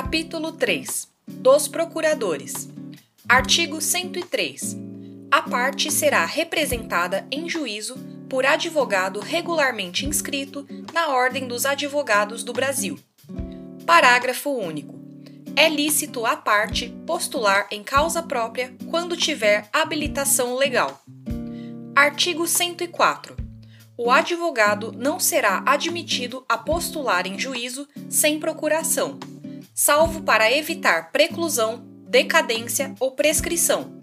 Capítulo 3 dos Procuradores. Artigo 103. A parte será representada em juízo por advogado regularmente inscrito na Ordem dos Advogados do Brasil. Parágrafo único. É lícito a parte postular em causa própria quando tiver habilitação legal. Artigo 104. O advogado não será admitido a postular em juízo sem procuração, salvo para evitar preclusão, decadência ou prescrição,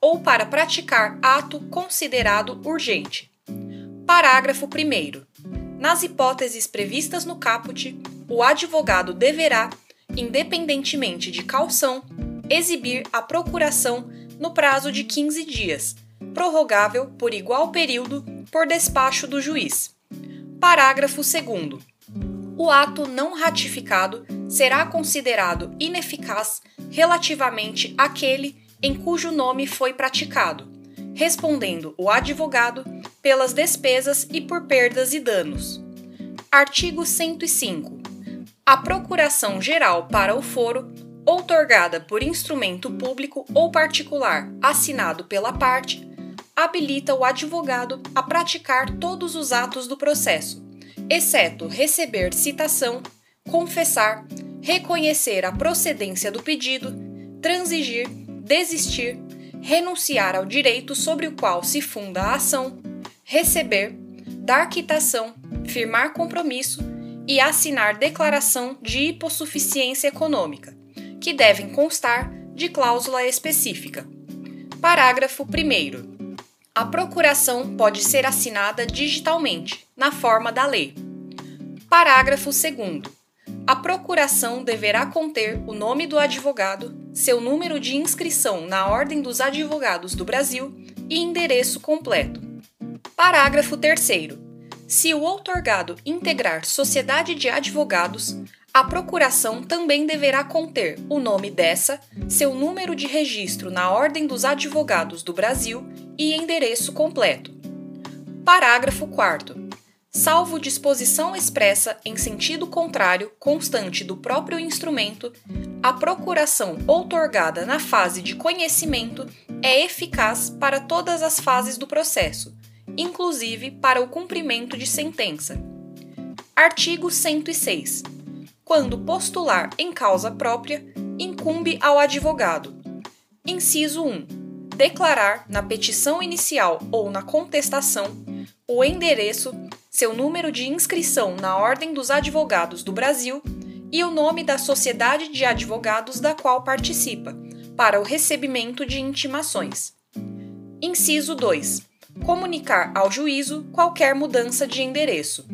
ou para praticar ato considerado urgente. Parágrafo 1. Nas hipóteses previstas no caput, o advogado deverá, independentemente de calção, exibir a procuração no prazo de 15 dias, prorrogável por igual período por despacho do juiz. Parágrafo 2. O ato não ratificado será considerado ineficaz relativamente àquele em cujo nome foi praticado, respondendo o advogado pelas despesas e por perdas e danos. Artigo 105. A procuração geral para o foro, outorgada por instrumento público ou particular assinado pela parte, habilita o advogado a praticar todos os atos do processo, exceto receber citação, confessar, reconhecer a procedência do pedido, transigir, desistir, renunciar ao direito sobre o qual se funda a ação, receber, dar quitação, firmar compromisso e assinar declaração de hipossuficiência econômica, que devem constar de cláusula específica. Parágrafo 1. A procuração pode ser assinada digitalmente, na forma da lei. Parágrafo 2. A procuração deverá conter o nome do advogado, seu número de inscrição na Ordem dos Advogados do Brasil e endereço completo. Parágrafo 3. Se o outorgado integrar sociedade de advogados, a procuração também deverá conter o nome dessa, seu número de registro na Ordem dos Advogados do Brasil e endereço completo. Parágrafo 4. Salvo disposição expressa em sentido contrário constante do próprio instrumento, a procuração outorgada na fase de conhecimento é eficaz para todas as fases do processo, inclusive para o cumprimento de sentença. Artigo 106. Quando postular em causa própria, incumbe ao advogado. Inciso 1. Declarar na petição inicial ou na contestação o endereço, seu número de inscrição na Ordem dos Advogados do Brasil e o nome da sociedade de advogados da qual participa, para o recebimento de intimações. Inciso 2 comunicar ao juízo qualquer mudança de endereço.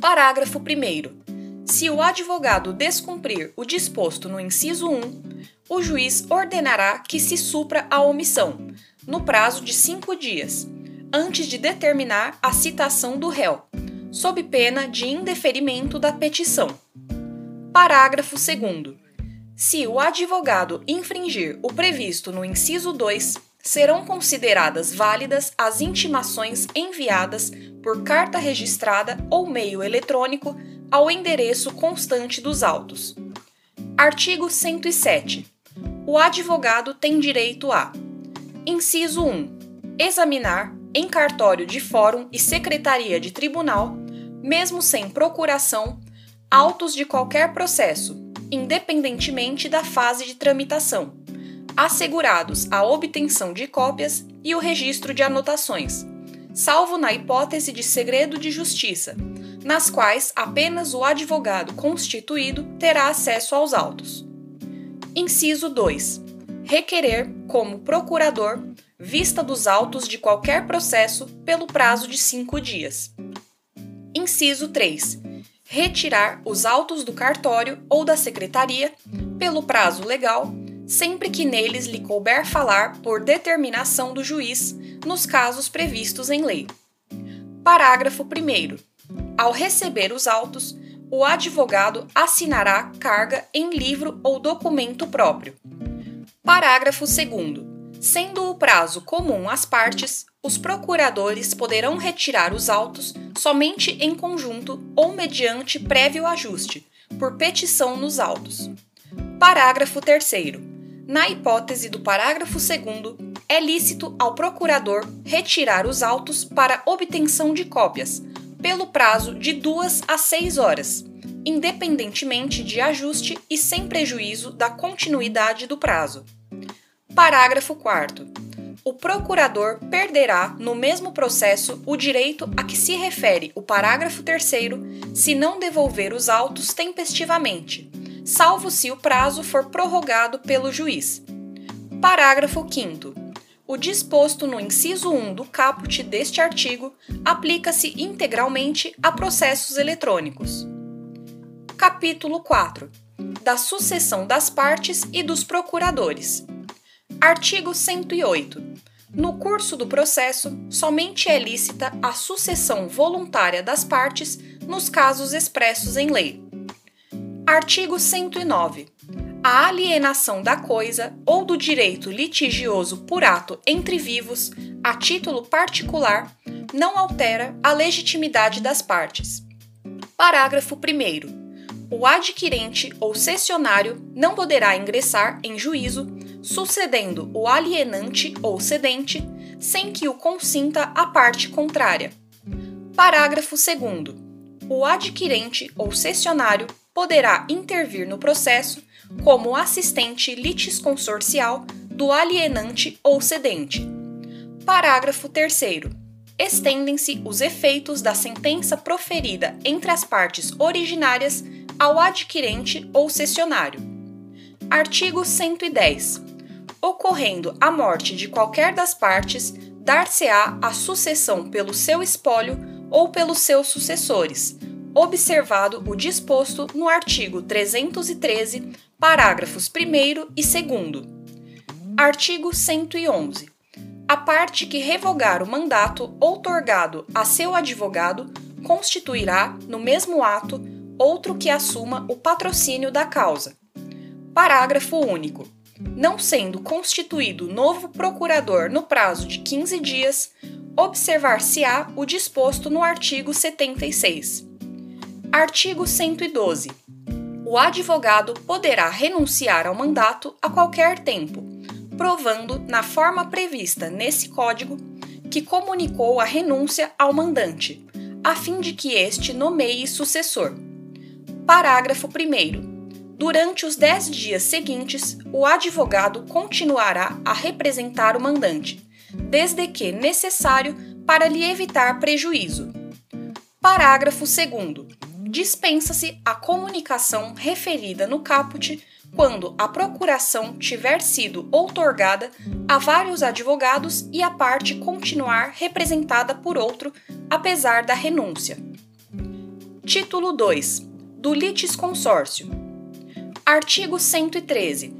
Parágrafo 1. Se o advogado descumprir o disposto no inciso 1, o juiz ordenará que se supra a omissão, no prazo de cinco dias, antes de determinar a citação do réu, sob pena de indeferimento da petição. Parágrafo 2. Se o advogado infringir o previsto no inciso 2, serão consideradas válidas as intimações enviadas por carta registrada ou meio eletrônico ao endereço constante dos autos. Artigo 107. O advogado tem direito a: Inciso 1. Examinar, em cartório de fórum e secretaria de tribunal, mesmo sem procuração, autos de qualquer processo, independentemente da fase de tramitação assegurados a obtenção de cópias e o registro de anotações, salvo na hipótese de segredo de justiça, nas quais apenas o advogado constituído terá acesso aos autos. Inciso 2. Requerer, como procurador, vista dos autos de qualquer processo pelo prazo de cinco dias. Inciso 3. Retirar os autos do cartório ou da secretaria, pelo prazo legal, sempre que neles lhe couber falar por determinação do juiz, nos casos previstos em lei. Parágrafo 1. Ao receber os autos, o advogado assinará carga em livro ou documento próprio. Parágrafo 2. Sendo o prazo comum às partes, os procuradores poderão retirar os autos somente em conjunto ou mediante prévio ajuste, por petição nos autos. Parágrafo 3. Na hipótese do parágrafo 2, é lícito ao procurador retirar os autos para obtenção de cópias, pelo prazo de duas a seis horas, independentemente de ajuste e sem prejuízo da continuidade do prazo. Parágrafo 4. O procurador perderá, no mesmo processo, o direito a que se refere o parágrafo 3 se não devolver os autos tempestivamente, salvo se o prazo for prorrogado pelo juiz. Parágrafo 5. O disposto no inciso 1 do caput deste artigo aplica-se integralmente a processos eletrônicos. Capítulo 4 da sucessão das partes e dos procuradores. Artigo 108. No curso do processo, somente é lícita a sucessão voluntária das partes nos casos expressos em lei. Artigo 109. A alienação da coisa ou do direito litigioso por ato entre vivos, a título particular, não altera a legitimidade das partes. Parágrafo 1. O adquirente ou cessionário não poderá ingressar em juízo sucedendo o alienante ou cedente, sem que o consinta a parte contrária. Parágrafo 2. O adquirente ou cessionário poderá intervir no processo como assistente litisconsorcial do alienante ou cedente. Parágrafo 3. Estendem-se os efeitos da sentença proferida entre as partes originárias ao adquirente ou cessionário. Artigo 110 ocorrendo a morte de qualquer das partes, dar-se-á a sucessão pelo seu espólio ou pelos seus sucessores, observado o disposto no artigo 313, parágrafos 1 e 2. Artigo 111. A parte que revogar o mandato outorgado a seu advogado constituirá, no mesmo ato, outro que assuma o patrocínio da causa. Parágrafo único não sendo constituído novo procurador no prazo de 15 dias, observar-se-á o disposto no artigo 76. Artigo 112. O advogado poderá renunciar ao mandato a qualquer tempo, provando, na forma prevista nesse Código, que comunicou a renúncia ao mandante, a fim de que este nomeie sucessor. Parágrafo 1. Durante os dez dias seguintes, o advogado continuará a representar o mandante, desde que necessário para lhe evitar prejuízo. Parágrafo 2. Dispensa-se a comunicação referida no caput quando a procuração tiver sido outorgada a vários advogados e a parte continuar representada por outro, apesar da renúncia. Título 2 do litisconsórcio Artigo 113.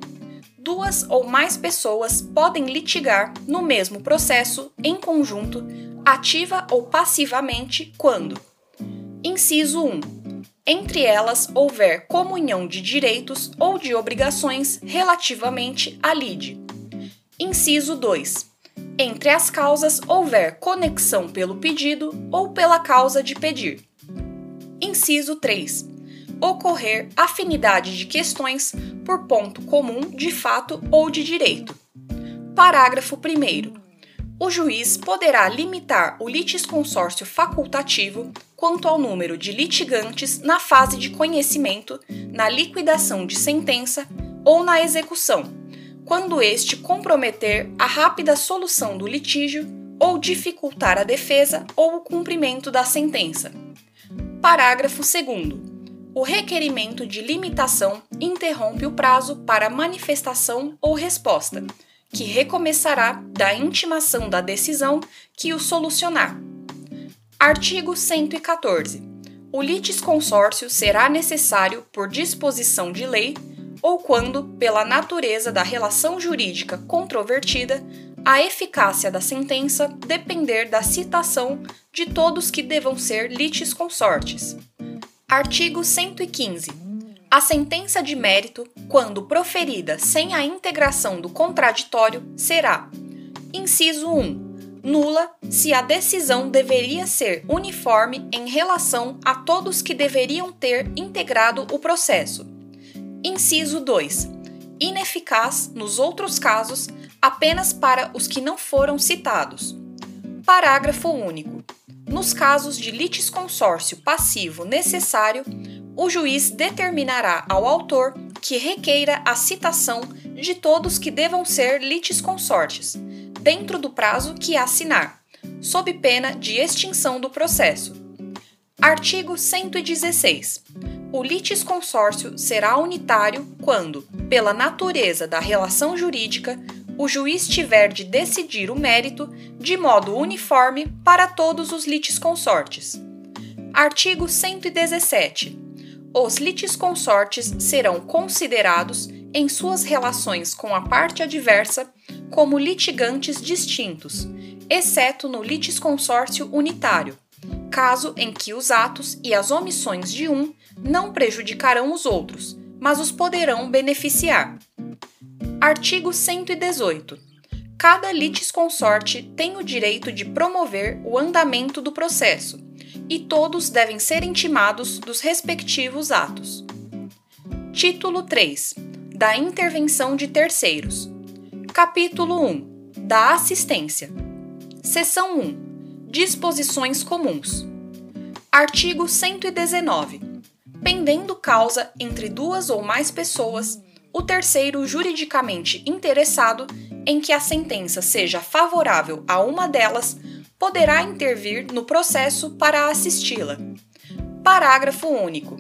Duas ou mais pessoas podem litigar no mesmo processo em conjunto, ativa ou passivamente, quando: Inciso 1. Entre elas houver comunhão de direitos ou de obrigações relativamente à lide. Inciso 2. Entre as causas houver conexão pelo pedido ou pela causa de pedir. Inciso 3 ocorrer afinidade de questões por ponto comum de fato ou de direito. Parágrafo 1. O juiz poderá limitar o litisconsórcio facultativo quanto ao número de litigantes na fase de conhecimento, na liquidação de sentença ou na execução, quando este comprometer a rápida solução do litígio ou dificultar a defesa ou o cumprimento da sentença. Parágrafo 2 o requerimento de limitação interrompe o prazo para manifestação ou resposta, que recomeçará da intimação da decisão que o solucionar. Artigo 114. O litisconsórcio será necessário por disposição de lei ou quando, pela natureza da relação jurídica controvertida, a eficácia da sentença depender da citação de todos que devam ser litisconsortes. Artigo 115. A sentença de mérito, quando proferida sem a integração do contraditório, será: inciso 1. Nula se a decisão deveria ser uniforme em relação a todos que deveriam ter integrado o processo. Inciso 2. Ineficaz nos outros casos, apenas para os que não foram citados. Parágrafo único. Nos casos de litisconsórcio passivo necessário, o juiz determinará ao autor que requeira a citação de todos que devam ser litisconsortes, dentro do prazo que assinar, sob pena de extinção do processo. Artigo 116. O litisconsórcio será unitário quando, pela natureza da relação jurídica, o juiz tiver de decidir o mérito de modo uniforme para todos os litisconsortes. Artigo 117 os litisconsortes serão considerados, em suas relações com a parte adversa, como litigantes distintos, exceto no litisconsórcio unitário, caso em que os atos e as omissões de um não prejudicarão os outros, mas os poderão beneficiar. Artigo 118. Cada litisconsorte tem o direito de promover o andamento do processo e todos devem ser intimados dos respectivos atos. Título 3 da intervenção de terceiros. Capítulo 1 da assistência. Seção 1 Disposições comuns. Artigo 119. Pendendo causa entre duas ou mais pessoas, o terceiro juridicamente interessado em que a sentença seja favorável a uma delas poderá intervir no processo para assisti-la. Parágrafo único.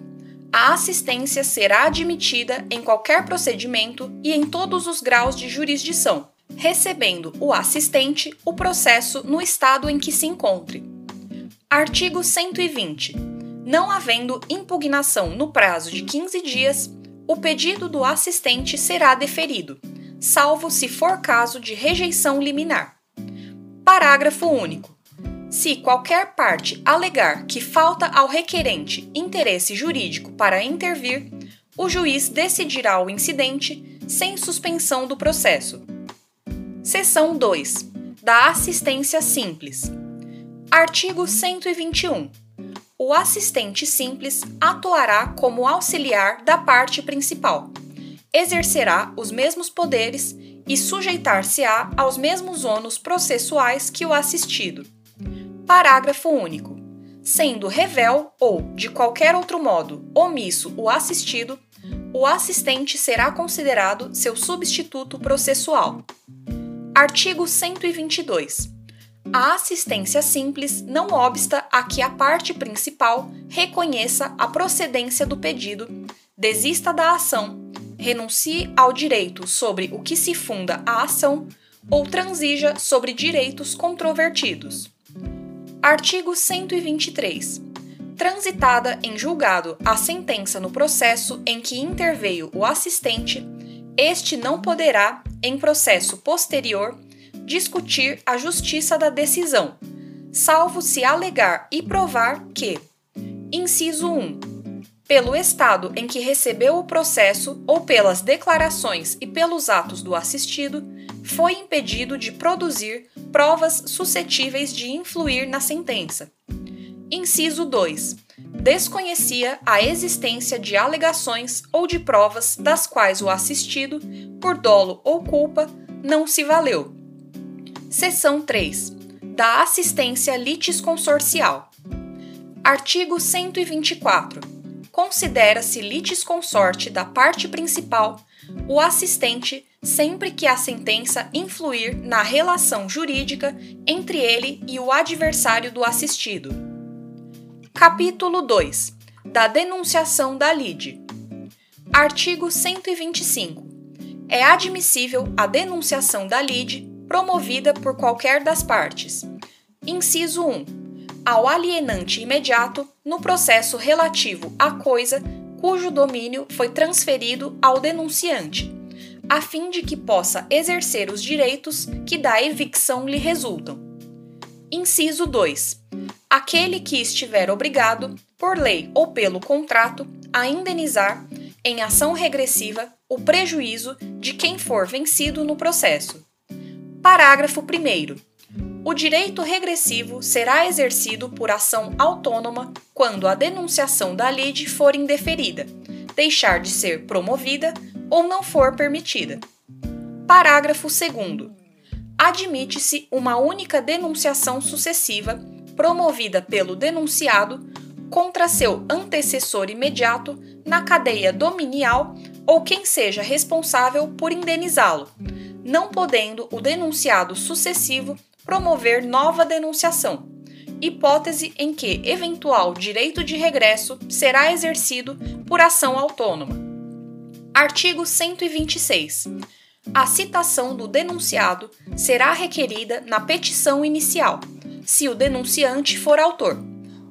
A assistência será admitida em qualquer procedimento e em todos os graus de jurisdição, recebendo o assistente o processo no estado em que se encontre. Artigo 120. Não havendo impugnação no prazo de 15 dias, o pedido do assistente será deferido, salvo se for caso de rejeição liminar. Parágrafo único. Se qualquer parte alegar que falta ao requerente interesse jurídico para intervir, o juiz decidirá o incidente sem suspensão do processo. Seção 2. Da assistência simples. Artigo 121. O assistente simples atuará como auxiliar da parte principal, exercerá os mesmos poderes e sujeitar-se-á aos mesmos ônus processuais que o assistido Parágrafo único. Sendo revel ou, de qualquer outro modo, omisso o assistido, o assistente será considerado seu substituto processual. Artigo 122. A assistência simples não obsta a que a parte principal reconheça a procedência do pedido, desista da ação, renuncie ao direito sobre o que se funda a ação ou transija sobre direitos controvertidos. Artigo 123. Transitada em julgado a sentença no processo em que interveio o assistente, este não poderá, em processo posterior, discutir a justiça da decisão, salvo se alegar e provar que: inciso 1. Pelo estado em que recebeu o processo ou pelas declarações e pelos atos do assistido, foi impedido de produzir provas suscetíveis de influir na sentença. Inciso 2. Desconhecia a existência de alegações ou de provas das quais o assistido, por dolo ou culpa, não se valeu. Seção 3. Da assistência litisconsorcial. Artigo 124. Considera-se litisconsorte da parte principal o assistente sempre que a sentença influir na relação jurídica entre ele e o adversário do assistido. Capítulo 2 da denunciação da lide. Artigo 125. É admissível a denunciação da lide promovida por qualquer das partes. Inciso 1. Ao alienante imediato no processo relativo à coisa cujo domínio foi transferido ao denunciante a fim de que possa exercer os direitos que da evicção lhe resultam. Inciso 2. Aquele que estiver obrigado, por lei ou pelo contrato, a indenizar, em ação regressiva, o prejuízo de quem for vencido no processo. Parágrafo 1. O direito regressivo será exercido por ação autônoma quando a denunciação da lide for indeferida, deixar de ser promovida ou não for permitida. Parágrafo 2. Admite-se uma única denunciação sucessiva promovida pelo denunciado contra seu antecessor imediato na cadeia dominial ou quem seja responsável por indenizá-lo, não podendo o denunciado sucessivo promover nova denunciação, hipótese em que eventual direito de regresso será exercido por ação autônoma. Artigo 126. A citação do denunciado será requerida na petição inicial, se o denunciante for autor,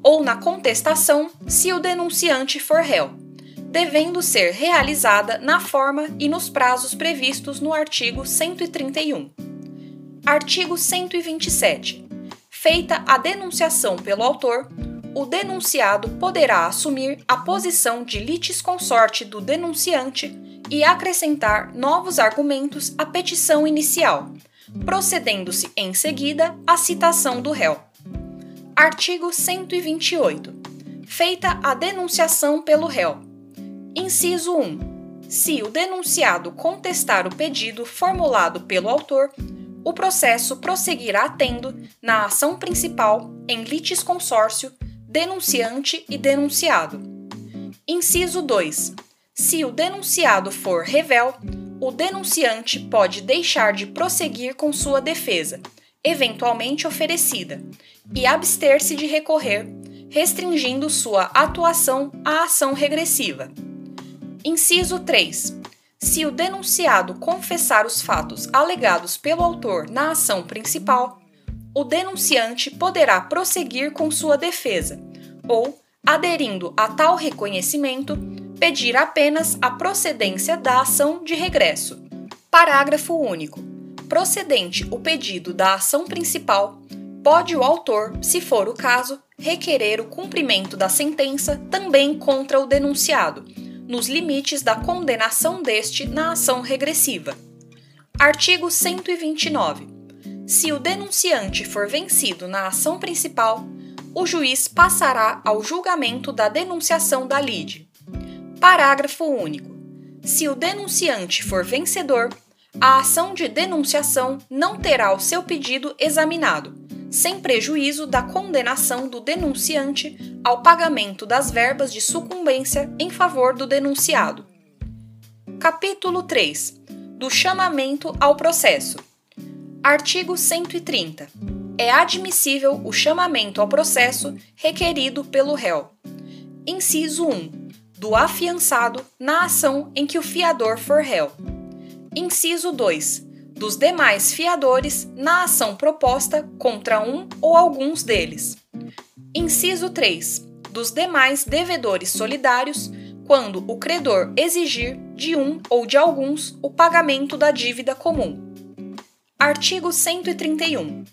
ou na contestação, se o denunciante for réu, devendo ser realizada na forma e nos prazos previstos no artigo 131. Artigo 127. Feita a denunciação pelo autor, o denunciado poderá assumir a posição de litisconsorte do denunciante e acrescentar novos argumentos à petição inicial, procedendo-se em seguida à citação do réu. Artigo 128. Feita a denunciação pelo réu. Inciso 1. Se o denunciado contestar o pedido formulado pelo autor, o processo prosseguirá tendo, na ação principal, em litisconsórcio, denunciante e denunciado. Inciso 2 se o denunciado for revel, o denunciante pode deixar de prosseguir com sua defesa, eventualmente oferecida, e abster-se de recorrer, restringindo sua atuação à ação regressiva. Inciso 3. Se o denunciado confessar os fatos alegados pelo autor na ação principal, o denunciante poderá prosseguir com sua defesa, ou, aderindo a tal reconhecimento, pedir apenas a procedência da ação de regresso. Parágrafo único. Procedente o pedido da ação principal, pode o autor, se for o caso, requerer o cumprimento da sentença também contra o denunciado, nos limites da condenação deste na ação regressiva. Artigo 129. Se o denunciante for vencido na ação principal, o juiz passará ao julgamento da denunciação da lide. Parágrafo único. Se o denunciante for vencedor, a ação de denunciação não terá o seu pedido examinado, sem prejuízo da condenação do denunciante ao pagamento das verbas de sucumbência em favor do denunciado. Capítulo 3 do chamamento ao processo. Artigo 130. É admissível o chamamento ao processo requerido pelo réu. Inciso 1 do afiançado na ação em que o fiador for réu. Inciso 2. Dos demais fiadores na ação proposta contra um ou alguns deles. Inciso 3. Dos demais devedores solidários quando o credor exigir de um ou de alguns o pagamento da dívida comum. Artigo 131.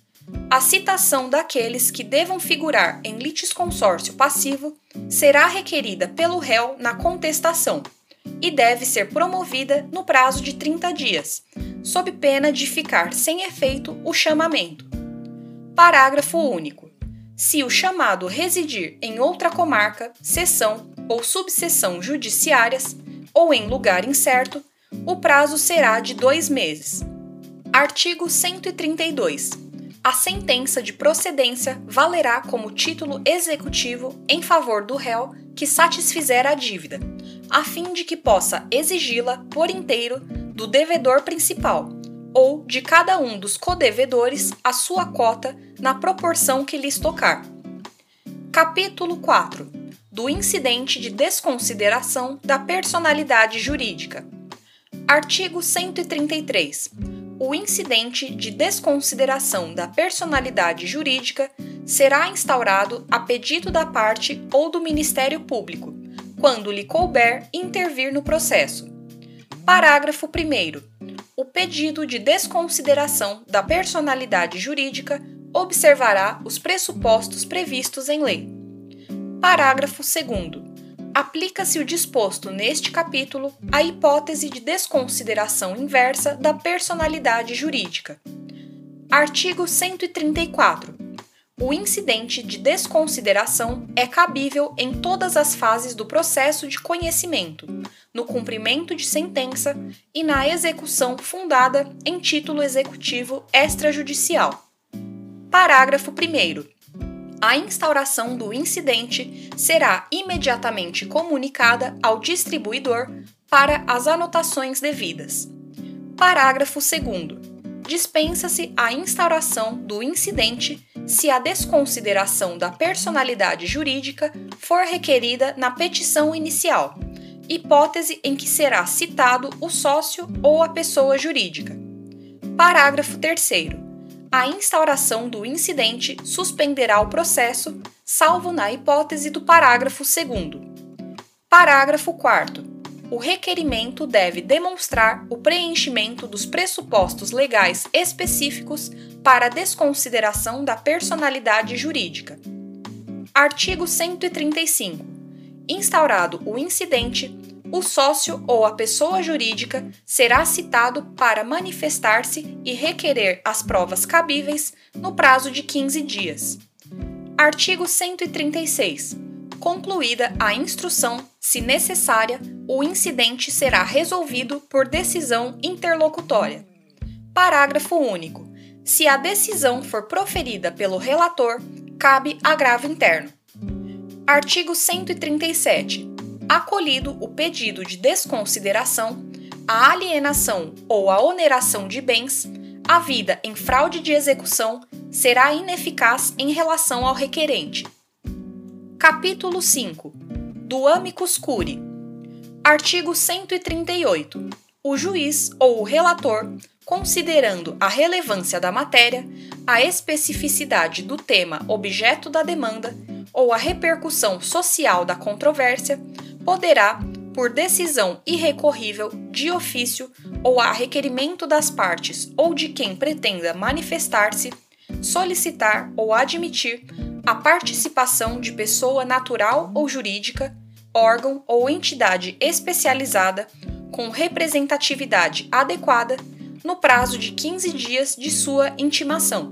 A citação daqueles que devam figurar em litisconsórcio passivo será requerida pelo réu na contestação e deve ser promovida no prazo de 30 dias, sob pena de ficar sem efeito o chamamento. Parágrafo único. Se o chamado residir em outra comarca, seção ou subseção judiciárias ou em lugar incerto, o prazo será de dois meses. Artigo 132 a sentença de procedência valerá como título executivo em favor do réu que satisfizer a dívida, a fim de que possa exigi-la por inteiro do devedor principal ou de cada um dos codevedores a sua cota na proporção que lhes tocar. Capítulo 4 do incidente de desconsideração da personalidade jurídica. Artigo 133 o incidente de desconsideração da personalidade jurídica será instaurado a pedido da parte ou do Ministério Público, quando lhe couber intervir no processo. Parágrafo 1. O pedido de desconsideração da personalidade jurídica observará os pressupostos previstos em lei. Parágrafo 2 aplica-se o disposto neste capítulo à hipótese de desconsideração inversa da personalidade jurídica. Artigo 134. O incidente de desconsideração é cabível em todas as fases do processo de conhecimento, no cumprimento de sentença e na execução fundada em título executivo extrajudicial. Parágrafo 1. A instauração do incidente será imediatamente comunicada ao distribuidor para as anotações devidas. Parágrafo 2. Dispensa-se a instauração do incidente se a desconsideração da personalidade jurídica for requerida na petição inicial, hipótese em que será citado o sócio ou a pessoa jurídica. Parágrafo 3 a instauração do incidente suspenderá o processo, salvo na hipótese do parágrafo 2. Parágrafo 4. O requerimento deve demonstrar o preenchimento dos pressupostos legais específicos para desconsideração da personalidade jurídica. Artigo 135. Instaurado o incidente, o sócio ou a pessoa jurídica será citado para manifestar-se e requerer as provas cabíveis no prazo de 15 dias. Artigo 136. Concluída a instrução, se necessária, o incidente será resolvido por decisão interlocutória. Parágrafo único. Se a decisão for proferida pelo relator, cabe agravo interno. Artigo 137 acolhido o pedido de desconsideração, a alienação ou a oneração de bens, a vida em fraude de execução será ineficaz em relação ao requerente. Capítulo 5 do Amicus Curi. Artigo 138. O juiz ou o relator, considerando a relevância da matéria, a especificidade do tema objeto da demanda ou a repercussão social da controvérsia, poderá, por decisão irrecorrível, de ofício ou a requerimento das partes ou de quem pretenda manifestar-se, solicitar ou admitir a participação de pessoa natural ou jurídica, órgão ou entidade especializada com representatividade adequada no prazo de 15 dias de sua intimação.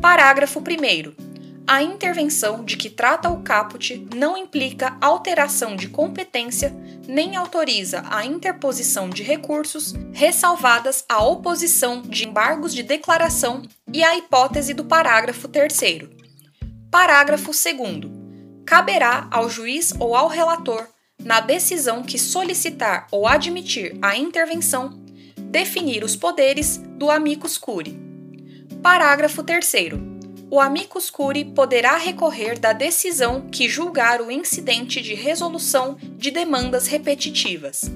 Parágrafo 1 a intervenção de que trata o caput não implica alteração de competência nem autoriza a interposição de recursos, ressalvadas a oposição de embargos de declaração e a hipótese do parágrafo 3. Parágrafo 2. Caberá ao juiz ou ao relator, na decisão que solicitar ou admitir a intervenção, definir os poderes do amicus curi. Parágrafo 3 o amicus curi poderá recorrer da decisão que julgar o incidente de resolução de demandas repetitivas.